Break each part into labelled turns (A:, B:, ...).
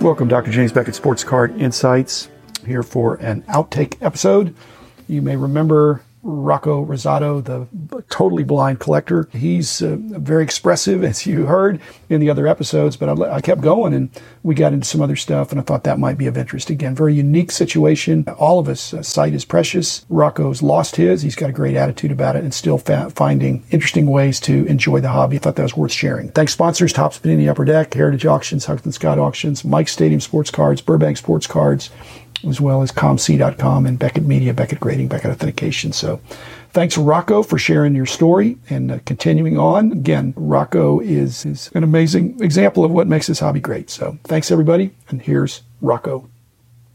A: Welcome, Dr. James Beckett Sports Card Insights, here for an outtake episode. You may remember Rocco Rosado, the totally blind collector. He's uh, very expressive, as you heard in the other episodes, but I, I, kept going and we got into some other stuff, and I thought that might be of interest. Again, very unique situation. All of us, uh, sight is precious. Rocco's lost his. He's got a great attitude about it and still fa- finding interesting ways to enjoy the hobby. I thought that was worth sharing. Thanks, sponsors Topps Panini Upper Deck, Heritage Auctions, Huggins Scott Auctions, Mike Stadium Sports Cards, Burbank Sports Cards as well as ComC.com and Beckett Media, Beckett Grading, Beckett Authentication. So thanks, Rocco, for sharing your story and uh, continuing on. Again, Rocco is, is an amazing example of what makes this hobby great. So thanks, everybody. And here's Rocco.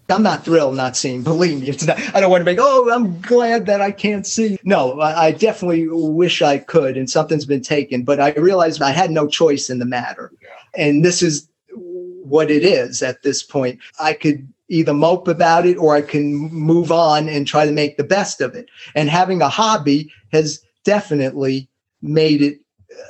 B: I'm not thrilled not seeing. Believe me, it's not, I don't want to make. Oh, I'm glad that I can't see. No, I, I definitely wish I could, and something's been taken. But I realized I had no choice in the matter, and this is what it is at this point. I could either mope about it or I can move on and try to make the best of it. And having a hobby has definitely made it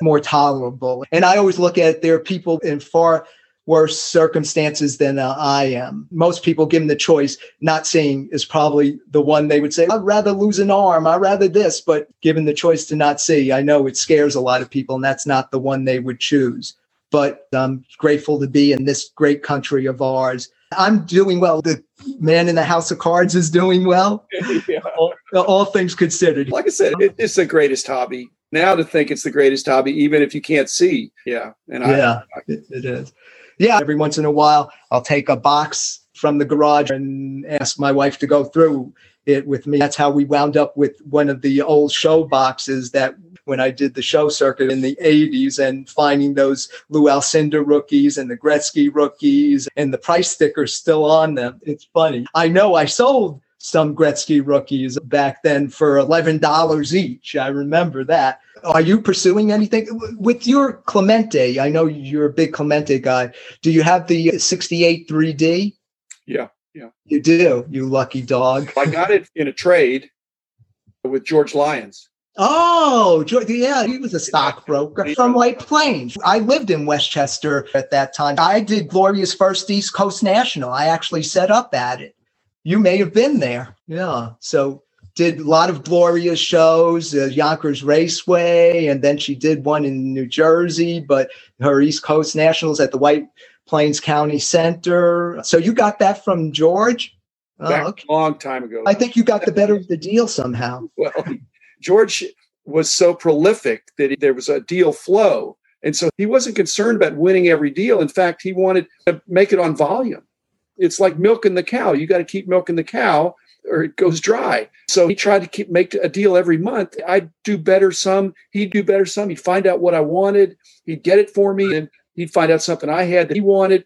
B: more tolerable. And I always look at it, there are people in far worse circumstances than uh, I am. Most people, given the choice, not seeing is probably the one they would say, I'd rather lose an arm, I'd rather this. But given the choice to not see, I know it scares a lot of people, and that's not the one they would choose. But I'm grateful to be in this great country of ours I'm doing well. The man in the house of cards is doing well. yeah. all, all, things considered.
C: Like I said, it, it's the greatest hobby. Now to think it's the greatest hobby, even if you can't see. Yeah.
B: And yeah, I, I, it, it is. Yeah. Every once in a while, I'll take a box from the garage and ask my wife to go through it with me. That's how we wound up with one of the old show boxes that when I did the show circuit in the 80s and finding those Lou Alcindor rookies and the Gretzky rookies and the price stickers still on them. It's funny. I know I sold some Gretzky rookies back then for $11 each. I remember that. Are you pursuing anything with your Clemente? I know you're a big Clemente guy. Do you have the 68 3D?
C: Yeah. Yeah.
B: You do, you lucky dog.
C: I got it in a trade with George Lyons.
B: Oh, yeah, he was a stockbroker from White Plains. I lived in Westchester at that time. I did Gloria's first East Coast National. I actually set up at it. You may have been there. Yeah. So did a lot of Gloria's shows, uh, Yonkers Raceway, and then she did one in New Jersey, but her East Coast Nationals at the White Plains County Center. So you got that from George?
C: Oh, okay. long time ago.
B: I think you got the better of the deal somehow.
C: well, George was so prolific that there was a deal flow. And so he wasn't concerned about winning every deal. In fact, he wanted to make it on volume. It's like milking the cow. You got to keep milking the cow or it goes dry. So he tried to keep make a deal every month. I'd do better some, he'd do better some. He'd find out what I wanted, he'd get it for me, and he'd find out something I had that he wanted.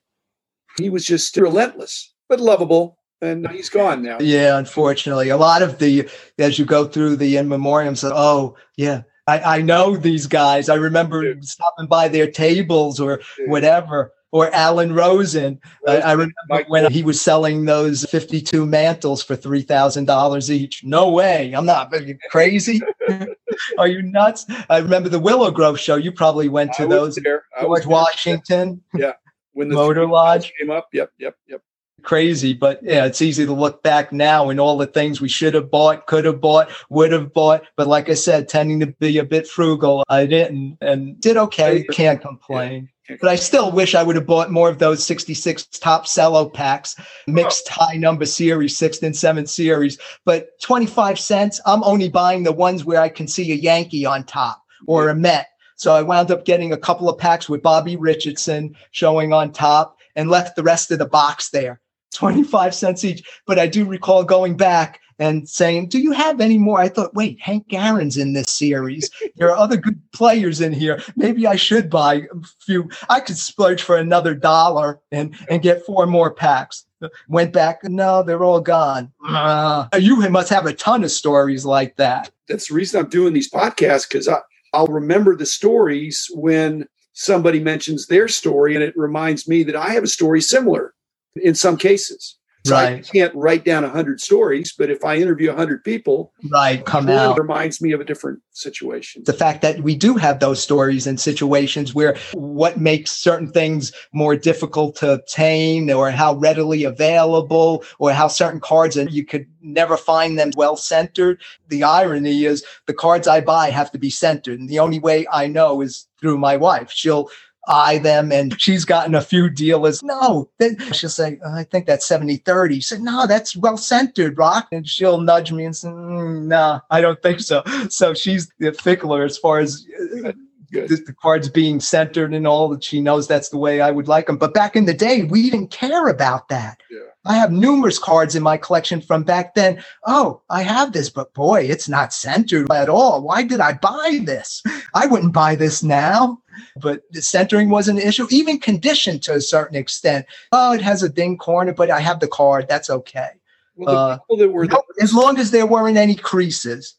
C: He was just relentless, but lovable and he's gone now.
B: Yeah, unfortunately, a lot of the as you go through the in memoriams, oh yeah, I, I know these guys. I remember Dude. stopping by their tables or Dude. whatever. Or Alan Rosen. Rosen. I, I remember Mike when he was selling those 52 mantles for $3,000 each. No way. I'm not crazy. Are you nuts? I remember the Willow Grove show. You probably went to those. George Washington.
C: Yeah.
B: When the Motor Lodge
C: came up. Yep. Yep. Yep
B: crazy, but yeah, it's easy to look back now and all the things we should have bought, could have bought, would have bought. But like I said, tending to be a bit frugal, I didn't and did okay. Can't complain. But I still wish I would have bought more of those 66 Topps cello packs, oh. mixed high number series, sixth and seventh series. But 25 cents, I'm only buying the ones where I can see a Yankee on top or a Met. So I wound up getting a couple of packs with Bobby Richardson showing on top and left the rest of the box there. 25 cents each. But I do recall going back and saying, Do you have any more? I thought, wait, Hank Aaron's in this series. There are other good players in here. Maybe I should buy a few. I could splurge for another dollar and, and get four more packs. Went back, no, they're all gone. Uh, you must have a ton of stories like that.
C: That's the reason I'm doing these podcasts because I'll remember the stories when somebody mentions their story and it reminds me that I have a story similar in some cases. So I can't write down 100 stories, but if I interview 100 people,
B: Right. Come
C: it
B: out.
C: reminds me of a different situation.
B: the fact that we do have those stories and situations where what makes certain things more difficult to obtain or how readily available or how certain cards and you could never find them well centered the irony is the cards i buy have to be centered and the only way i know is through my wife she'll eye them and she's gotten a few dealers. No then she'll say i think that's 70 30 She said no that's well centered rock. And she'll nudge me and say mm, no i don't think so. So she's the fickler as far as uh. The, the cards being centered and all that she knows that's the way i would like them but back in the day we didn't care about that
C: Yeah.
B: I have numerous cards in my collection from back then. Oh, I have this, but boy, it's not centered at all. Why did I buy this? I wouldn't buy this now. But the centering was an issue, even conditioned to a certain extent. Oh, it has a ding corner, but I have the card. That's okay.
C: Well, the
B: Uh,
C: people that were the,
B: As long as there weren't any creases.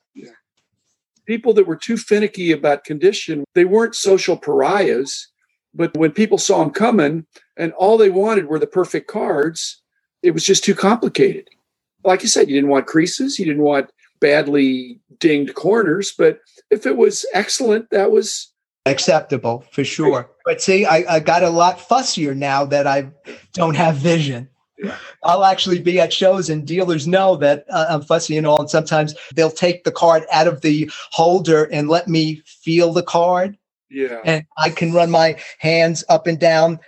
C: People that were too finicky about condition, they weren't social pariahs. But when people saw them coming and all they wanted were the perfect cards, it was just too complicated. Like you said, you didn't want creases, you didn't want badly dinged corners, but if it was excellent, that was
B: acceptable for sure. But see, I, I got a lot fussier now that I don't have vision.
C: Yeah.
B: I'll actually be at shows and dealers know that uh, I'm fussy and all. And sometimes they'll take the card out of the holder and let me feel the card.
C: yeah.
B: And I can run my hands up and down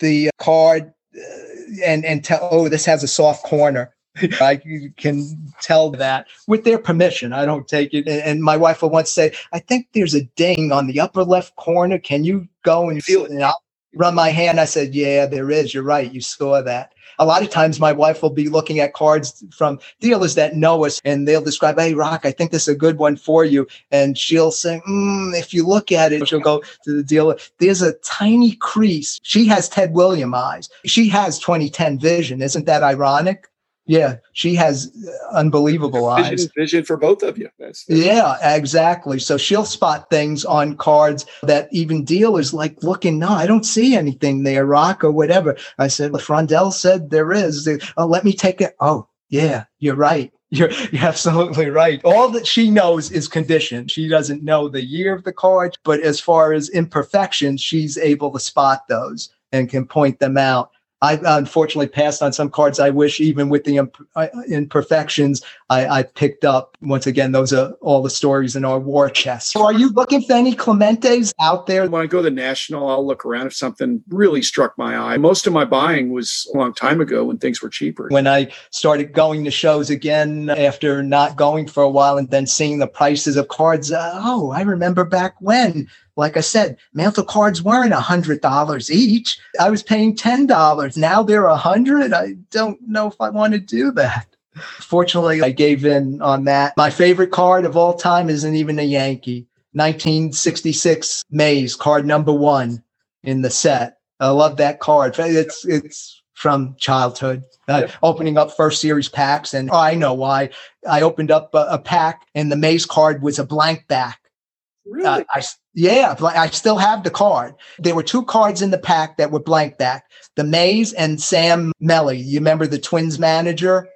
B: the card uh, and, and tell, oh, this has a soft corner. I can tell that with their permission. I don't take it. And- And my wife will once say, I think there's a ding on the upper left corner. Can you go and
C: Feel it.
B: And I'll run my hand. I said, Yeah, there is. You're right. You saw that. A lot of times my wife will be looking at cards from dealers that know us and they'll describe, Hey, Rock, I think this is a good one for you. And she'll say, mm, If you look at it, she'll go to the dealer. There's a tiny crease. She has Ted William eyes. She has 2010 vision. Isn't that ironic? Yeah, she has unbelievable eyes.
C: Vision, vision for both of you. That's,
B: Yeah, exactly. So she'll spot things on cards that even dealers like looking, no, I don't see anything there, Rock or whatever. I said, Frondell said there is. Oh, let me take it. Oh, yeah, you're right. You're, you're absolutely right. All that she knows is condition. She doesn't know the year of the card, but as far as imperfections, she's able to spot those and can point them out. I unfortunately passed on some cards. I wish, even with the imp- uh, imperfections, I, I picked up. Once again, those are all the stories in our war chest. So, are you looking for any Clementes out there?
C: when I go to the national, I'll look around if something really struck my eye. Most of my buying was a long time ago when things were cheaper.
B: When I started going to shows again after not going for a while and then seeing the prices of cards, uh, oh, I remember back when. Like I said, mantle cards weren't a hundred dollars each. I was paying ten dollars. Now they're a hundred. I don't know if I want to do that. Fortunately, I gave in on that. My favorite card of all time isn't even a Yankee. 1966 Mays card number one in the set. I love that card. It's it's from childhood. Uh. Opening up first series packs, and I know why. I opened up a, a pack, and the Mays card was a blank back.
C: Really?
B: Uh, I yeah, I still have the card. There were two cards in the pack that were blank back: the Mays and Sam Mele. You remember the Twins manager?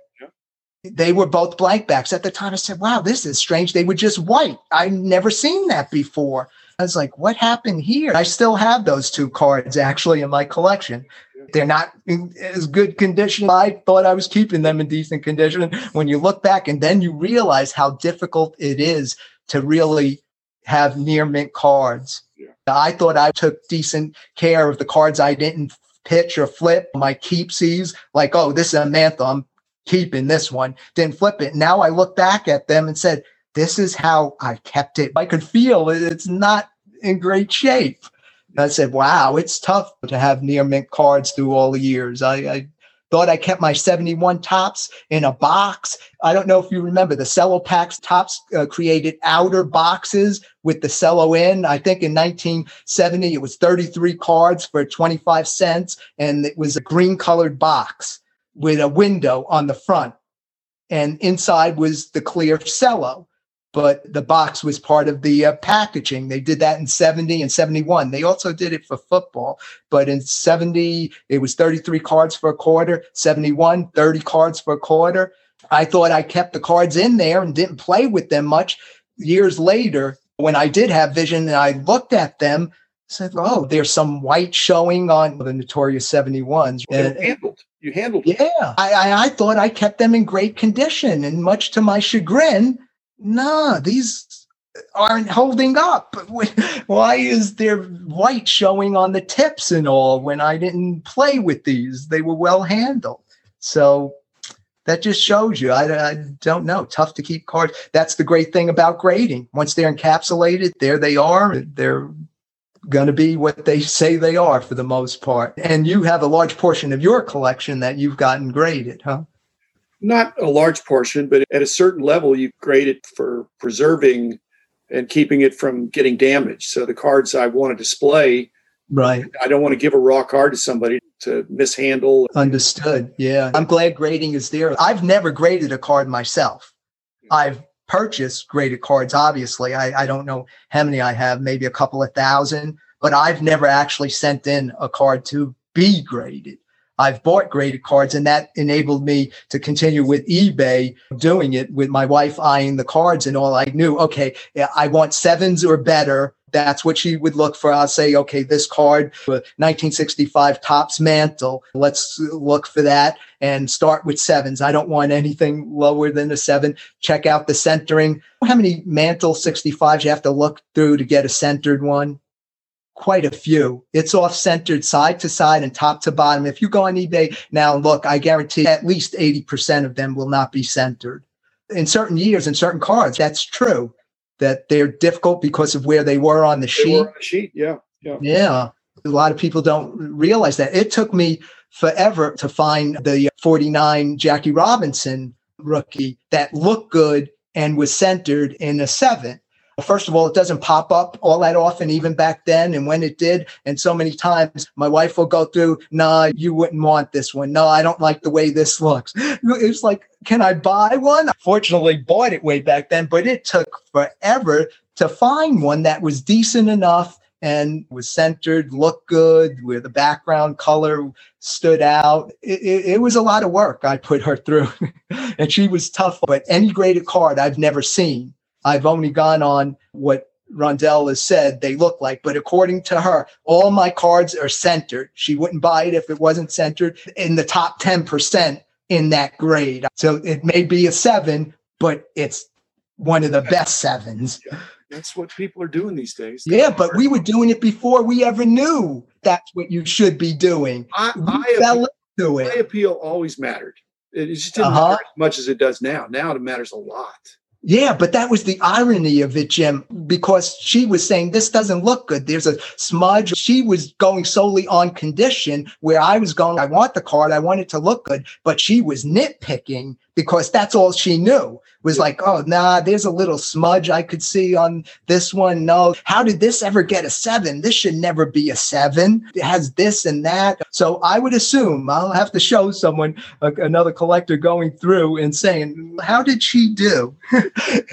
B: They were both blank backs at the time. I said, "Wow, this is strange." They were just white. I've never seen that before. I was like, "What happened here?" I still have those two cards actually in my collection. They're not in as good condition. I thought I was keeping them in decent condition. When you look back and then you realize how difficult it is to really have near mint cards.
C: Yeah.
B: I thought I took decent care of the cards I didn't pitch or flip. My keepsies, like, oh, this is a mantle. I'm keeping this one. Didn't flip it. Now I look back at them and said, this is how I kept it. I could feel it. It's not in great shape. And I said, wow, it's tough to have near mint cards through all the years. I, I thought I kept my 71 Topps in a box. I don't know if you remember the cello packs Topps uh, created outer boxes with the cello in. I think in 1970 it was 33 cards for 25 cents and it was a green colored box with a window on the front and inside was the clear cello. But the box was part of the uh, packaging. They did that in 70 and 71. They also did it for football, but in 70, it was 33 cards for a quarter, 71, 30 cards for a quarter. I thought I kept the cards in there and didn't play with them much. Years later, when I did have vision and I looked at them, said, "Oh, there's some white showing on the notorious 71s."
C: And, handled. You handled.
B: Yeah, I, I, I thought I kept them in great condition, and much to my chagrin, nah, these aren't holding up. Why is there white showing on the tips and all when I didn't play with these? They were well handled. So that just shows you. I, I, don't know. Tough to keep cards. That's the great thing about grading. Once they're encapsulated, there they are. They're going to be what they say they are for the most part. And you have a large portion of your collection that you've gotten graded, huh?
C: Not a large portion, but at a certain level, you grade it for preserving and keeping it from getting damaged. So the cards I want to display,
B: right?
C: I don't want to give a raw card to somebody to mishandle.
B: Understood. Yeah, I'm glad grading is there. I've never graded a card myself. I've purchased graded cards. Obviously, I, I don't know how many I have, maybe a couple of thousand, but I've never actually sent in a card to be graded. I've bought graded cards and that enabled me to continue with eBay doing it with my wife eyeing the cards and all I knew, okay, I want sevens or better. That's what she would look for. I'll say, okay, this card, uh, 1965 Topps mantle. Let's look for that and start with sevens. I don't want anything lower than a seven. Check out the centering. How many mantle 65s you have to look through to get a centered one? Quite a few. It's off centered side to side and top to bottom. If you go on eBay now, look, I guarantee at least 80% of them will not be centered. In certain years, in certain cards, that's true that they're difficult because of where they were on the they sheet. On
C: the sheet, yeah,
B: yeah. Yeah. A lot of people don't realize that. It took me forever to find the 49 Jackie Robinson rookie that looked good and was centered in a seven. First of all, it doesn't pop up all that often, even back then. And when it did, and so many times, my wife will go through, nah, you wouldn't want this one. No, I don't like the way this looks. It's like, can I buy one? Fortunately, bought it way back then, but it took forever to find one that was decent enough and was centered, looked good, where the background color stood out. It, it, it, was a lot of work I put her through, and she was tough. But any graded card I've never seen I've only gone on what Rondell has said they look like, but according to her, all my cards are centered. She wouldn't buy it if it wasn't centered in the top 10% in that grade. So it may be a seven, but it's one of the best sevens.
C: Yeah, that's what people are doing these days.
B: yeah, but we were doing it before we ever knew that's what you should be doing. I,
C: I fell appeal, into it. My appeal always mattered. It just didn't uh-huh. matter as much as it does now. Now it matters a lot.
B: Yeah, but that was the irony of it, Jim, because she was saying this doesn't look good. There's a smudge. She was going solely on condition where I was going, I want the card. I want it to look good. But she was nitpicking because that's all she knew was like, oh, nah, there's a little smudge I could see on this one. No, how did this ever get a seven? This should never be a seven. It has this and that. So I would assume I'll have to show someone, uh, another collector going through and saying, how did she do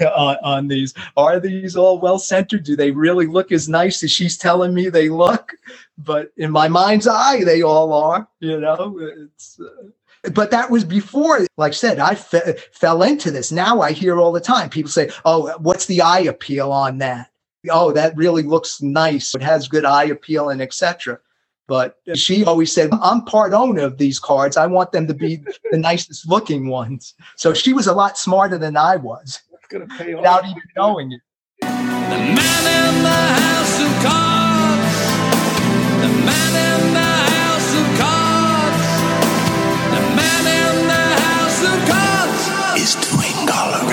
B: on, on these? Are these all well centered? Do they really look as nice as she's telling me they look? But in my mind's eye, they all are, you know, it's. Uh, but that was before, like I said, I fe- fell into this. Now I hear all the time people say, Oh, what's the eye appeal on that? Oh, that really looks nice. It has good eye appeal and etc. But she always said, I'm part owner of these cards. I want them to be the nicest looking ones. So she was a lot smarter than I was.
C: That's going to pay off.
B: Without even knowing it. is doing, Gollum?